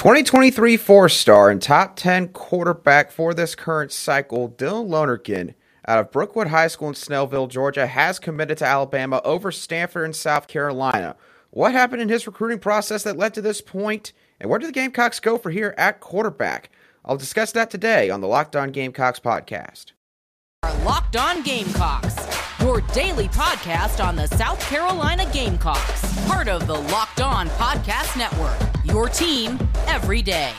2023 four star and top 10 quarterback for this current cycle, Dylan Lonergan out of Brookwood High School in Snellville, Georgia, has committed to Alabama over Stanford and South Carolina. What happened in his recruiting process that led to this point, and where do the Gamecocks go for here at quarterback? I'll discuss that today on the Locked On Gamecocks podcast. Our Locked On Gamecocks, your daily podcast on the South Carolina Gamecocks, part of the Locked On Podcast Network. Your team every day.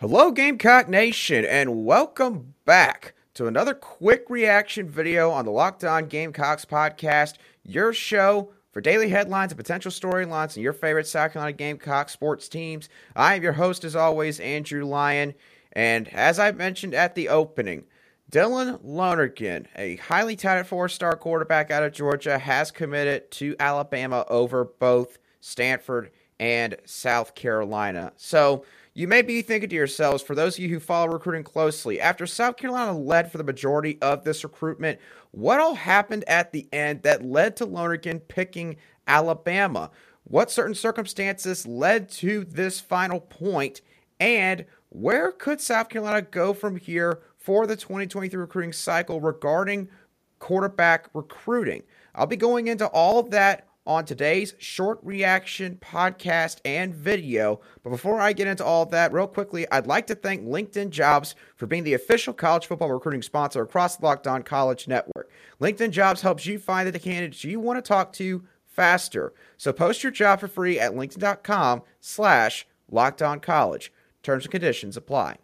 Hello, Gamecock Nation, and welcome back to another quick reaction video on the Locked On Gamecocks podcast, your show for daily headlines and potential storylines and your favorite South Carolina Gamecock sports teams. I am your host, as always, Andrew Lyon, and as I mentioned at the opening, Dylan Lonergan, a highly touted four star quarterback out of Georgia, has committed to Alabama over both Stanford and South Carolina. So you may be thinking to yourselves, for those of you who follow recruiting closely, after South Carolina led for the majority of this recruitment, what all happened at the end that led to Lonergan picking Alabama? What certain circumstances led to this final point? And where could South Carolina go from here for the 2023 recruiting cycle regarding quarterback recruiting. I'll be going into all of that on today's short reaction podcast and video. But before I get into all of that, real quickly, I'd like to thank LinkedIn Jobs for being the official college football recruiting sponsor across the Locked On College Network. LinkedIn Jobs helps you find the candidates you want to talk to faster. So post your job for free at linkedin.com slash locked on college. Terms and conditions apply.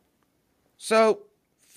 So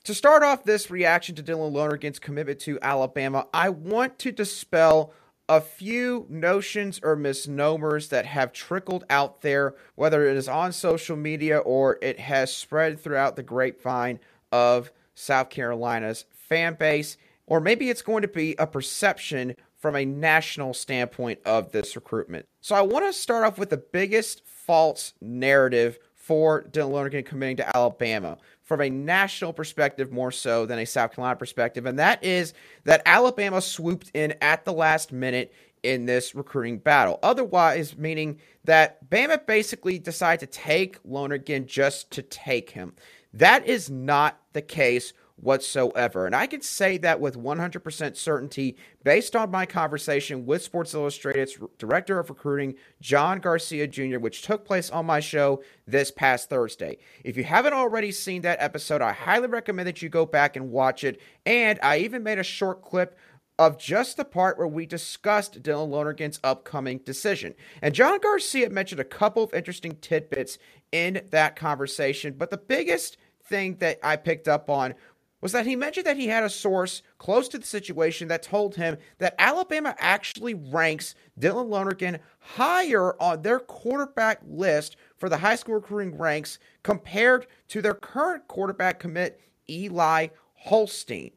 to start off this reaction to Dylan Lonergan's commitment to Alabama, I want to dispel a few notions or misnomers that have trickled out there, whether it is on social media or it has spread throughout the grapevine of South Carolina's fan base, or maybe it's going to be a perception from a national standpoint of this recruitment. So I want to start off with the biggest false narrative for Dylan Lonergan committing to Alabama from a national perspective more so than a South Carolina perspective, and that is that Alabama swooped in at the last minute in this recruiting battle. Otherwise, meaning that Bama basically decided to take Lonergan just to take him. That is not the case whatsoever. And I can say that with 100% certainty based on my conversation with Sports Illustrated's director of recruiting, John Garcia Jr., which took place on my show this past Thursday. If you haven't already seen that episode, I highly recommend that you go back and watch it. And I even made a short clip of just the part where we discussed Dylan Lonergan's upcoming decision. And John Garcia mentioned a couple of interesting tidbits in that conversation, but the biggest thing that I picked up on was that he mentioned that he had a source close to the situation that told him that Alabama actually ranks Dylan Lonergan higher on their quarterback list for the high school recruiting ranks compared to their current quarterback commit, Eli Holstein.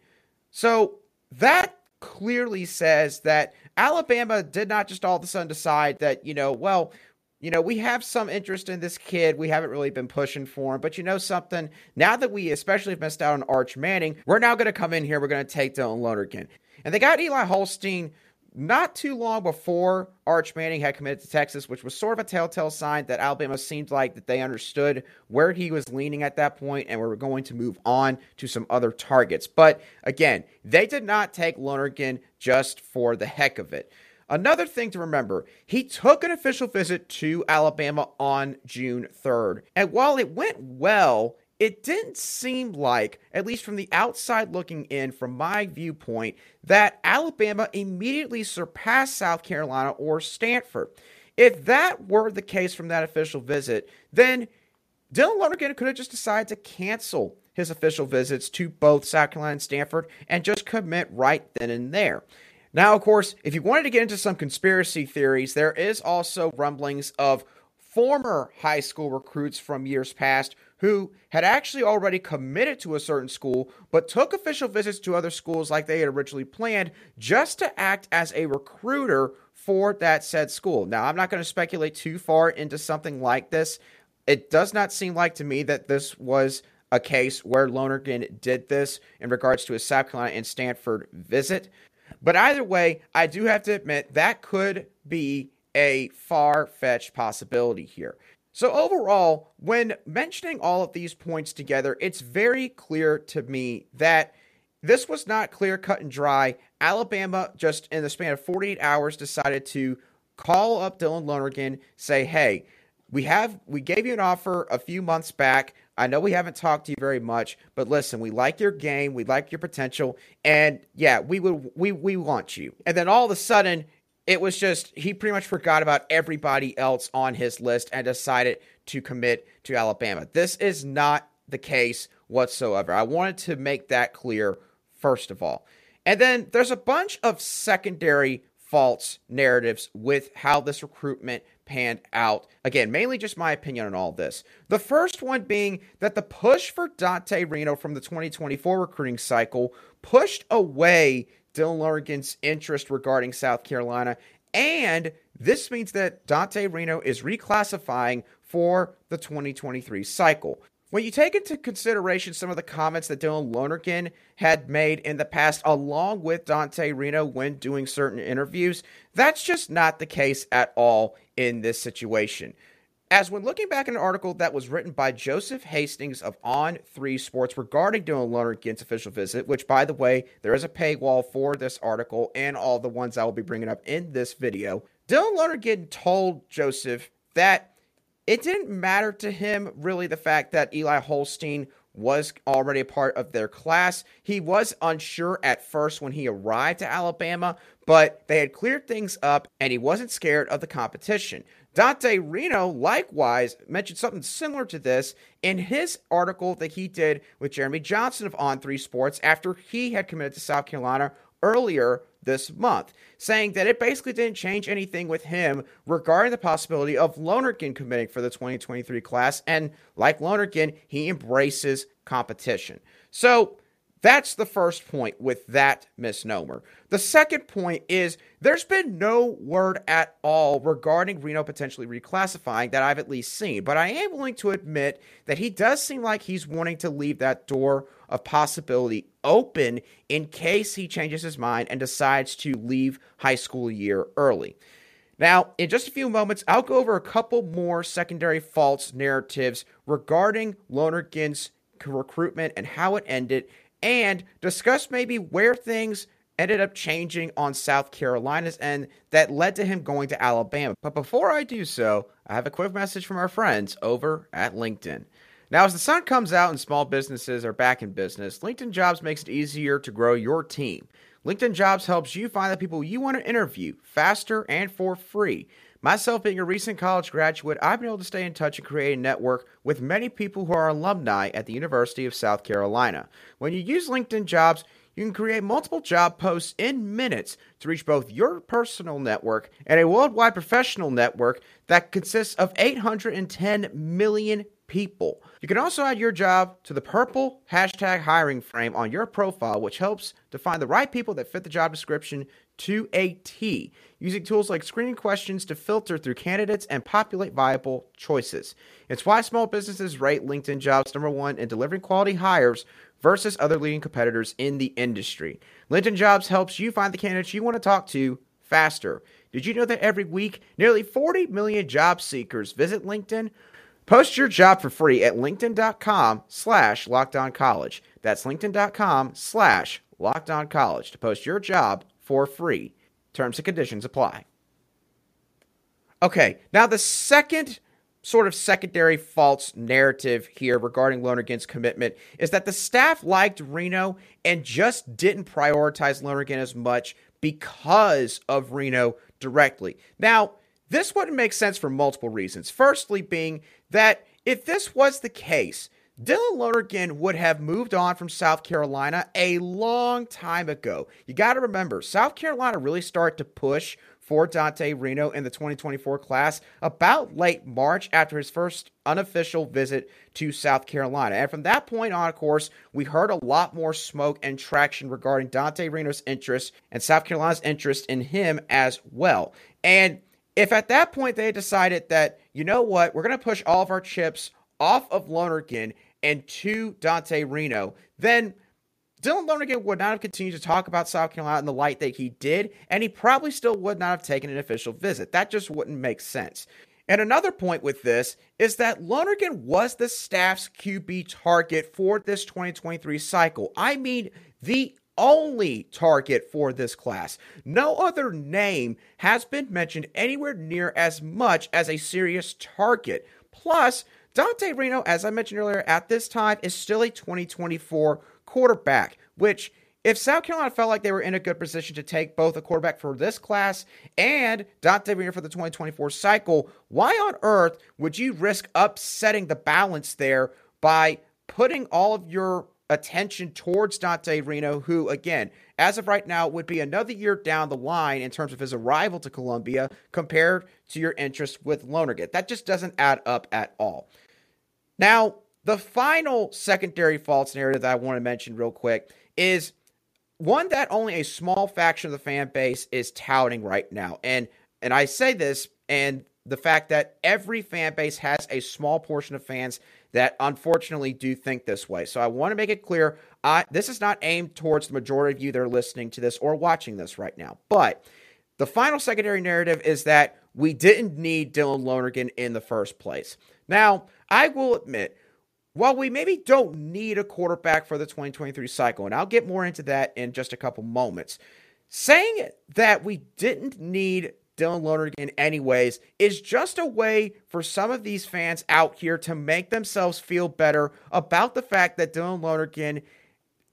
So that clearly says that Alabama did not just all of a sudden decide that, you know, well, you know, we have some interest in this kid. We haven't really been pushing for him. But you know something? Now that we especially have missed out on Arch Manning, we're now going to come in here. We're going to take Dylan Lonergan. And they got Eli Holstein not too long before Arch Manning had committed to Texas, which was sort of a telltale sign that Alabama seemed like that they understood where he was leaning at that point and were going to move on to some other targets. But again, they did not take Lonergan just for the heck of it. Another thing to remember, he took an official visit to Alabama on June 3rd. And while it went well, it didn't seem like, at least from the outside looking in, from my viewpoint, that Alabama immediately surpassed South Carolina or Stanford. If that were the case from that official visit, then Dylan Lonergan could have just decided to cancel his official visits to both South Carolina and Stanford and just commit right then and there. Now, of course, if you wanted to get into some conspiracy theories, there is also rumblings of former high school recruits from years past who had actually already committed to a certain school but took official visits to other schools like they had originally planned just to act as a recruiter for that said school. Now, I'm not going to speculate too far into something like this. It does not seem like to me that this was a case where Lonergan did this in regards to his South Carolina and Stanford visit. But either way, I do have to admit that could be a far fetched possibility here. So, overall, when mentioning all of these points together, it's very clear to me that this was not clear cut and dry. Alabama, just in the span of 48 hours, decided to call up Dylan Lonergan, say, hey, we have we gave you an offer a few months back. I know we haven't talked to you very much, but listen, we like your game, we like your potential, and yeah, we would we we want you. And then all of a sudden, it was just he pretty much forgot about everybody else on his list and decided to commit to Alabama. This is not the case whatsoever. I wanted to make that clear first of all. And then there's a bunch of secondary false narratives with how this recruitment panned out. Again, mainly just my opinion on all this. The first one being that the push for Dante Reno from the 2024 recruiting cycle pushed away Dylan Lonergan's interest regarding South Carolina. And this means that Dante Reno is reclassifying for the 2023 cycle. When you take into consideration some of the comments that Dylan Lonergan had made in the past, along with Dante Reno when doing certain interviews, that's just not the case at all in this situation. As when looking back at an article that was written by Joseph Hastings of On3 Sports regarding Dylan Lonergan's official visit, which, by the way, there is a paywall for this article and all the ones I will be bringing up in this video, Dylan Lonergan told Joseph that it didn't matter to him really the fact that Eli Holstein was already a part of their class. He was unsure at first when he arrived to Alabama, but they had cleared things up and he wasn't scared of the competition. Dante Reno likewise mentioned something similar to this in his article that he did with Jeremy Johnson of On3 Sports after he had committed to South Carolina earlier this month, saying that it basically didn't change anything with him regarding the possibility of Lonergan committing for the 2023 class. And like Lonergan, he embraces competition. So that's the first point with that misnomer. The second point is there's been no word at all regarding Reno potentially reclassifying that I've at least seen, but I am willing to admit that he does seem like he's wanting to leave that door of possibility open in case he changes his mind and decides to leave high school year early. Now, in just a few moments, I'll go over a couple more secondary false narratives regarding Lonergan's recruitment and how it ended, and discuss maybe where things ended up changing on South Carolina's end that led to him going to Alabama. But before I do so, I have a quick message from our friends over at LinkedIn. Now, as the sun comes out and small businesses are back in business, LinkedIn Jobs makes it easier to grow your team. LinkedIn Jobs helps you find the people you want to interview faster and for free. Myself being a recent college graduate, I've been able to stay in touch and create a network with many people who are alumni at the University of South Carolina. When you use LinkedIn Jobs, you can create multiple job posts in minutes to reach both your personal network and a worldwide professional network that consists of 810 million people. You can also add your job to the purple hashtag hiring frame on your profile, which helps to find the right people that fit the job description to a T, using tools like screening questions to filter through candidates and populate viable choices. It's why small businesses rate LinkedIn jobs number one in delivering quality hires versus other leading competitors in the industry. LinkedIn Jobs helps you find the candidates you want to talk to faster. Did you know that every week, nearly 40 million job seekers visit LinkedIn? Post your job for free at linkedin.com slash college. That's linkedin.com slash college to post your job for free. Terms and conditions apply. Okay, now the second sort of secondary false narrative here regarding Lonergan's commitment is that the staff liked Reno and just didn't prioritize Lonergan as much because of Reno directly. Now, this wouldn't make sense for multiple reasons. Firstly, being that if this was the case, Dylan Lonergan would have moved on from South Carolina a long time ago. You got to remember, South Carolina really started to push for Dante Reno in the 2024 class about late March after his first unofficial visit to South Carolina. And from that point on, of course, we heard a lot more smoke and traction regarding Dante Reno's interest and South Carolina's interest in him as well. And if at that point they decided that, you know what, we're going to push all of our chips off of Lonergan and to Dante Reno, then Dylan Lonergan would not have continued to talk about South Carolina in the light that he did, and he probably still would not have taken an official visit. That just wouldn't make sense. And another point with this is that Lonergan was the staff's QB target for this 2023 cycle. I mean, the only target for this class. No other name has been mentioned anywhere near as much as a serious target. Plus, Dante Reno, as I mentioned earlier, at this time is still a 2024 quarterback, which if South Carolina felt like they were in a good position to take both a quarterback for this class and Dante Reno for the 2024 cycle, why on earth would you risk upsetting the balance there by putting all of your attention towards Dante Reno, who, again, as of right now, would be another year down the line in terms of his arrival to Columbia compared to your interest with Lonergan. That just doesn't add up at all. Now, the final secondary false narrative that I want to mention real quick is one that only a small faction of the fan base is touting right now. And and I say this and the fact that every fan base has a small portion of fans that unfortunately do think this way. So I want to make it clear I, this is not aimed towards the majority of you that are listening to this or watching this right now. But the final secondary narrative is that we didn't need Dylan Lonergan in the first place. Now, I will admit, while we maybe don't need a quarterback for the 2023 cycle, and I'll get more into that in just a couple moments, saying that we didn't need Dylan Lonergan, anyways, is just a way for some of these fans out here to make themselves feel better about the fact that Dylan Lonergan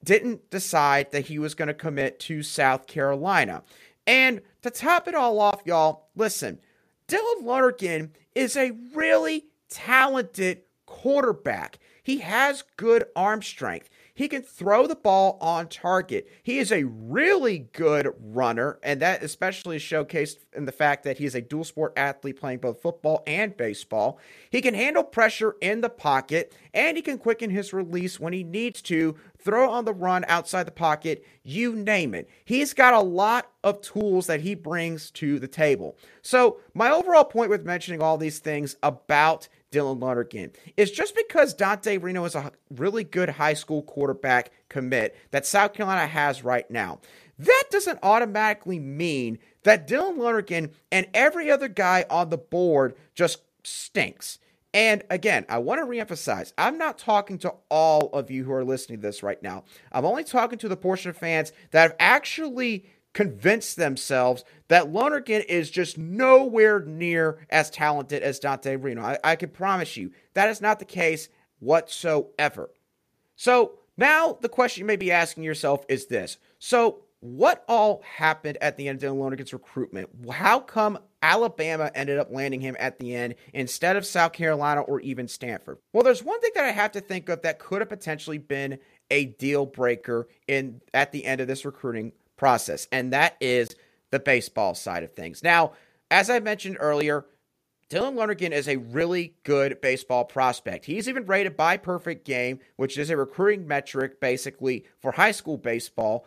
didn't decide that he was going to commit to South Carolina. And to top it all off, y'all, listen, Dylan Lonergan is a really talented quarterback. He has good arm strength. He can throw the ball on target. He is a really good runner, and that especially is showcased in the fact that he is a dual sport athlete playing both football and baseball. He can handle pressure in the pocket, and he can quicken his release when he needs to, throw on the run outside the pocket, you name it. He's got a lot of tools that he brings to the table. So, my overall point with mentioning all these things about Dylan Lonergan is just because Dante Reno is a really good high school quarterback commit that South Carolina has right now. That doesn't automatically mean that Dylan Lonergan and every other guy on the board just stinks. And again, I want to reemphasize I'm not talking to all of you who are listening to this right now. I'm only talking to the portion of fans that have actually convinced themselves that Lonergan is just nowhere near as talented as Dante Reno. I, I can promise you that is not the case whatsoever. So now the question you may be asking yourself is this. So what all happened at the end of Dylan Lonergan's recruitment? How come Alabama ended up landing him at the end instead of South Carolina or even Stanford? Well, there's one thing that I have to think of that could have potentially been a deal breaker in at the end of this recruiting process, and that is the baseball side of things. Now, as I mentioned earlier, Dylan Lonergan is a really good baseball prospect. He's even rated by Perfect Game, which is a recruiting metric basically for high school baseball.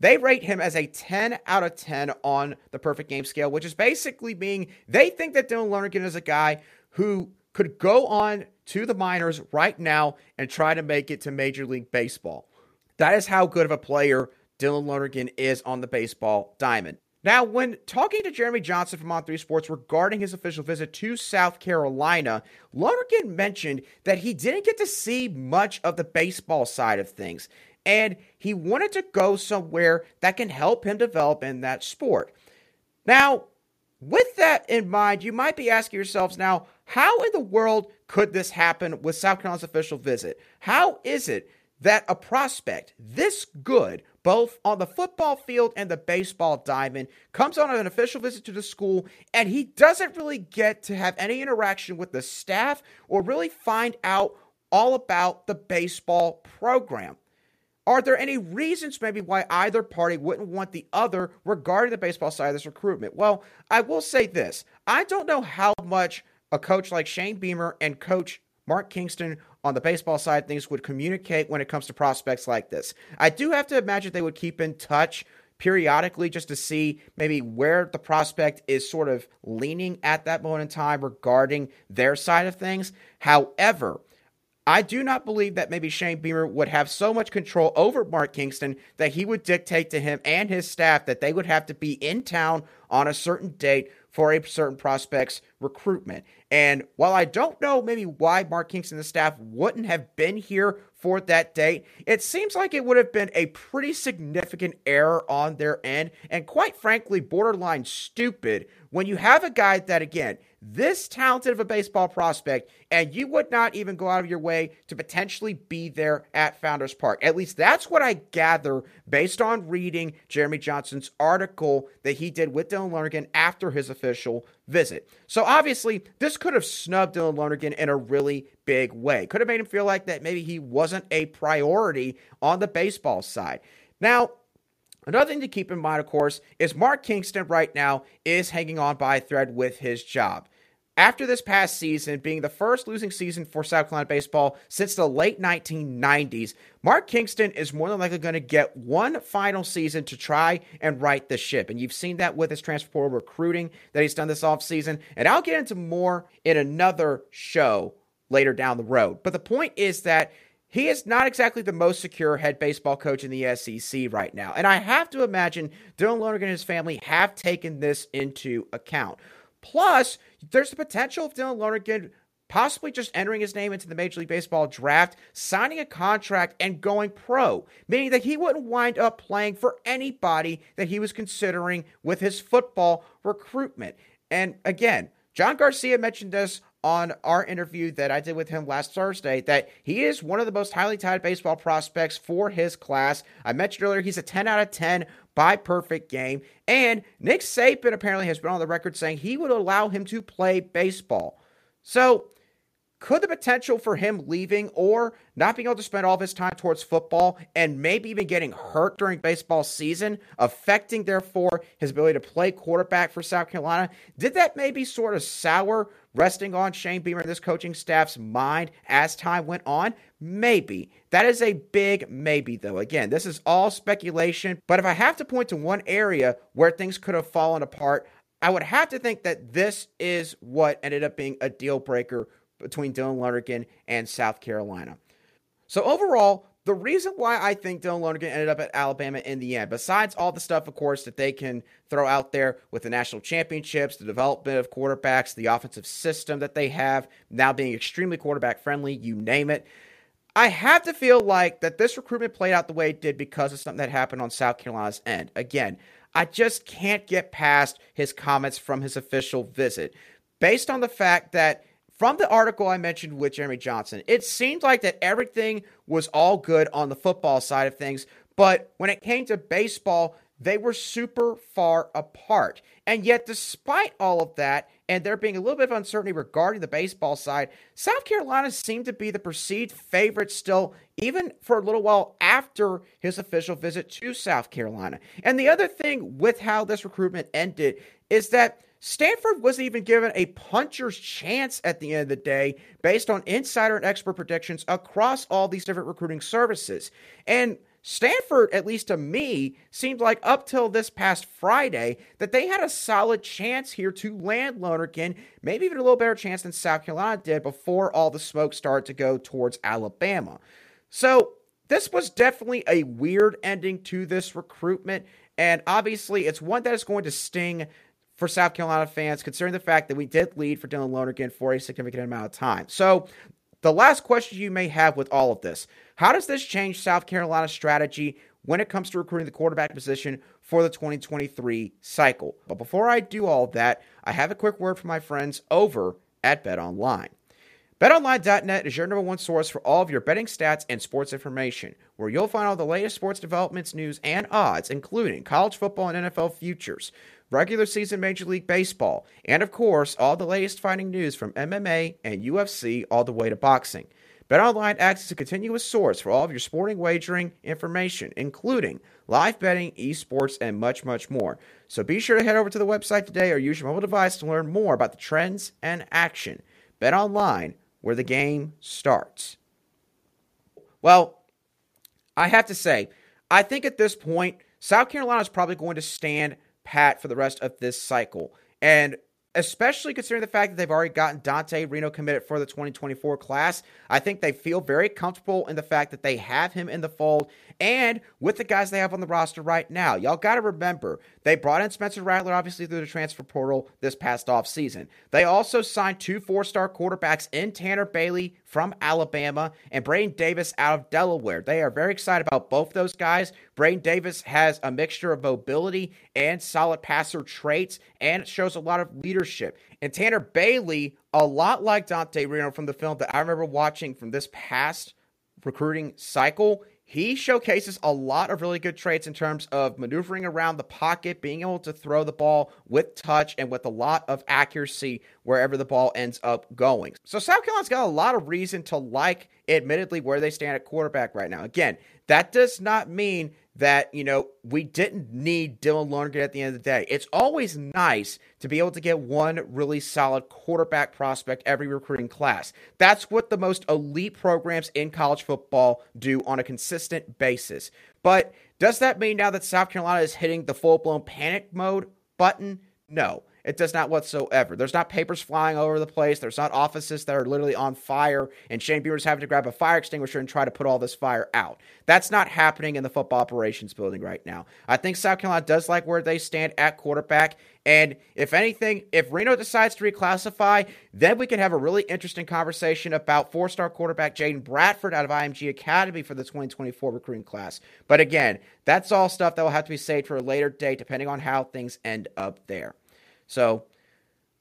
They rate him as a 10 out of 10 on the Perfect Game scale, which is basically being they think that Dylan Lonergan is a guy who could go on to the minors right now and try to make it to Major League Baseball. That is how good of a player Dylan Lonergan is on the baseball diamond. Now, when talking to Jeremy Johnson from On3 Sports regarding his official visit to South Carolina, Lonergan mentioned that he didn't get to see much of the baseball side of things, and he wanted to go somewhere that can help him develop in that sport. Now, with that in mind, you might be asking yourselves now, how in the world could this happen with South Carolina's official visit? How is it that a prospect this good both on the football field and the baseball diamond, comes on an official visit to the school, and he doesn't really get to have any interaction with the staff or really find out all about the baseball program. Are there any reasons, maybe, why either party wouldn't want the other regarding the baseball side of this recruitment? Well, I will say this I don't know how much a coach like Shane Beamer and coach Mark Kingston on the baseball side things would communicate when it comes to prospects like this. I do have to imagine they would keep in touch periodically just to see maybe where the prospect is sort of leaning at that moment in time regarding their side of things. However, I do not believe that maybe Shane Beamer would have so much control over Mark Kingston that he would dictate to him and his staff that they would have to be in town on a certain date for a certain prospect's recruitment. And while I don't know maybe why Mark Kingston and the staff wouldn't have been here for that date, it seems like it would have been a pretty significant error on their end, and quite frankly, borderline stupid when you have a guy that, again, this talented of a baseball prospect, and you would not even go out of your way to potentially be there at Founders Park. At least that's what I gather based on reading Jeremy Johnson's article that he did with Dylan Lonergan after his official visit. So obviously, this could have snubbed Dylan Lonergan in a really big way. Could have made him feel like that maybe he wasn't a priority on the baseball side. Now, Another thing to keep in mind, of course, is Mark Kingston right now is hanging on by a thread with his job. After this past season being the first losing season for South Carolina baseball since the late 1990s, Mark Kingston is more than likely going to get one final season to try and right the ship. And you've seen that with his transfer portal recruiting that he's done this offseason. And I'll get into more in another show later down the road. But the point is that he is not exactly the most secure head baseball coach in the SEC right now. And I have to imagine Dylan Lonergan and his family have taken this into account. Plus, there's the potential of Dylan Lonergan possibly just entering his name into the Major League Baseball draft, signing a contract, and going pro, meaning that he wouldn't wind up playing for anybody that he was considering with his football recruitment. And again, John Garcia mentioned this on our interview that I did with him last Thursday that he is one of the most highly touted baseball prospects for his class. I mentioned earlier he's a 10 out of 10 by perfect game. And Nick Saban apparently has been on the record saying he would allow him to play baseball. So, could the potential for him leaving or not being able to spend all of his time towards football and maybe even getting hurt during baseball season, affecting therefore his ability to play quarterback for South Carolina, did that maybe sort of sour resting on Shane Beamer and this coaching staff's mind as time went on? Maybe. That is a big maybe, though. Again, this is all speculation, but if I have to point to one area where things could have fallen apart, I would have to think that this is what ended up being a deal breaker between Dylan Lonergan and South Carolina. So, overall, the reason why I think Dylan Lonergan ended up at Alabama in the end, besides all the stuff, of course, that they can throw out there with the national championships, the development of quarterbacks, the offensive system that they have, now being extremely quarterback friendly, you name it. I have to feel like that this recruitment played out the way it did because of something that happened on South Carolina's end. Again, I just can't get past his comments from his official visit. Based on the fact that from the article I mentioned with Jeremy Johnson, it seemed like that everything was all good on the football side of things, but when it came to baseball, they were super far apart. And yet, despite all of that, and there being a little bit of uncertainty regarding the baseball side, South Carolina seemed to be the perceived favorite still, even for a little while after his official visit to South Carolina. And the other thing with how this recruitment ended is that Stanford wasn't even given a puncher's chance at the end of the day based on insider and expert predictions across all these different recruiting services. And Stanford, at least to me, seemed like up till this past Friday that they had a solid chance here to land Lonergan, maybe even a little better chance than South Carolina did before all the smoke started to go towards Alabama. So this was definitely a weird ending to this recruitment. And obviously, it's one that is going to sting for South Carolina fans, considering the fact that we did lead for Dylan Lonergan for a significant amount of time. So, the last question you may have with all of this how does this change South Carolina's strategy when it comes to recruiting the quarterback position for the 2023 cycle? But before I do all that, I have a quick word from my friends over at Bet Online. BetOnline.net is your number one source for all of your betting stats and sports information, where you'll find all the latest sports developments, news, and odds, including college football and NFL futures regular season Major League Baseball, and of course, all the latest fighting news from MMA and UFC all the way to boxing. BetOnline acts as a continuous source for all of your sporting wagering information, including live betting, esports, and much, much more. So be sure to head over to the website today or use your mobile device to learn more about the trends and action. BetOnline, where the game starts. Well, I have to say, I think at this point, South Carolina is probably going to stand pat for the rest of this cycle. And especially considering the fact that they've already gotten Dante Reno committed for the 2024 class. I think they feel very comfortable in the fact that they have him in the fold and with the guys they have on the roster right now. Y'all got to remember, they brought in Spencer Rattler, obviously, through the transfer portal this past offseason. They also signed two four star quarterbacks in Tanner Bailey from Alabama and Braden Davis out of Delaware. They are very excited about both those guys. Braden Davis has a mixture of mobility and solid passer traits and shows a lot of leadership. And Tanner Bailey, a lot like Dante Reno from the film that I remember watching from this past recruiting cycle he showcases a lot of really good traits in terms of maneuvering around the pocket, being able to throw the ball with touch and with a lot of accuracy wherever the ball ends up going. So South Carolina's got a lot of reason to like, admittedly, where they stand at quarterback right now. Again, that does not mean that, you know, we didn't need Dylan Lonergan at the end of the day. It's always nice to be able to get one really solid quarterback prospect every recruiting class. That's what the most elite programs in college football do on a consistent basis. But does that mean now that South Carolina is hitting the full blown panic mode button? No. It does not whatsoever. There's not papers flying over the place. There's not offices that are literally on fire and Shane Beamer's having to grab a fire extinguisher and try to put all this fire out. That's not happening in the football operations building right now. I think South Carolina does like where they stand at quarterback. And if anything, if Reno decides to reclassify, then we can have a really interesting conversation about four star quarterback Jaden Bradford out of IMG Academy for the 2024 recruiting class. But again, that's all stuff that will have to be saved for a later date, depending on how things end up there. So,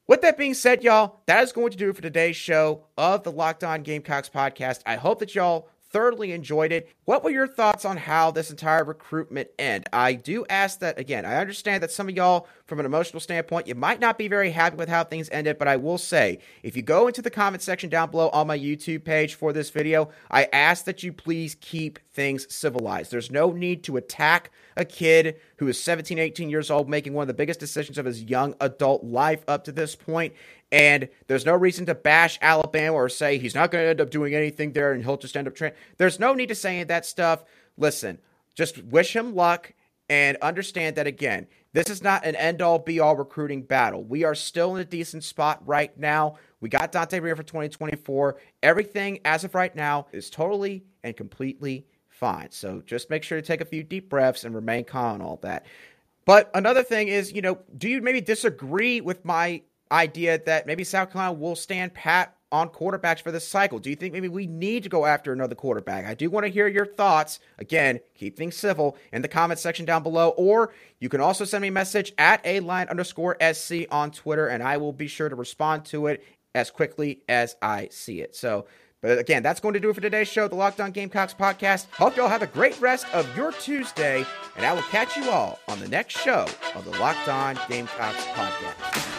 with that being said, y'all, that is going to do it for today's show of the Locked On Gamecocks podcast. I hope that y'all thoroughly enjoyed it. What were your thoughts on how this entire recruitment end? I do ask that again. I understand that some of y'all, from an emotional standpoint, you might not be very happy with how things ended, but I will say, if you go into the comment section down below on my YouTube page for this video, I ask that you please keep things civilized. There's no need to attack a kid who is 17, 18 years old, making one of the biggest decisions of his young adult life up to this point. And there's no reason to bash Alabama or say he's not going to end up doing anything there and he'll just end up training. There's no need to say that stuff. Listen, just wish him luck and understand that again, this is not an end all be all recruiting battle. We are still in a decent spot right now. We got Dante Reno for 2024. Everything as of right now is totally and completely fine. So just make sure to take a few deep breaths and remain calm and all that. But another thing is, you know, do you maybe disagree with my idea that maybe South Carolina will stand pat on quarterbacks for this cycle? Do you think maybe we need to go after another quarterback? I do want to hear your thoughts. Again, keep things civil in the comment section down below, or you can also send me a message at a line underscore SC on Twitter, and I will be sure to respond to it as quickly as I see it. So, but again, that's going to do it for today's show, the Locked On Gamecocks podcast. Hope you all have a great rest of your Tuesday, and I will catch you all on the next show of the Locked On Gamecocks podcast.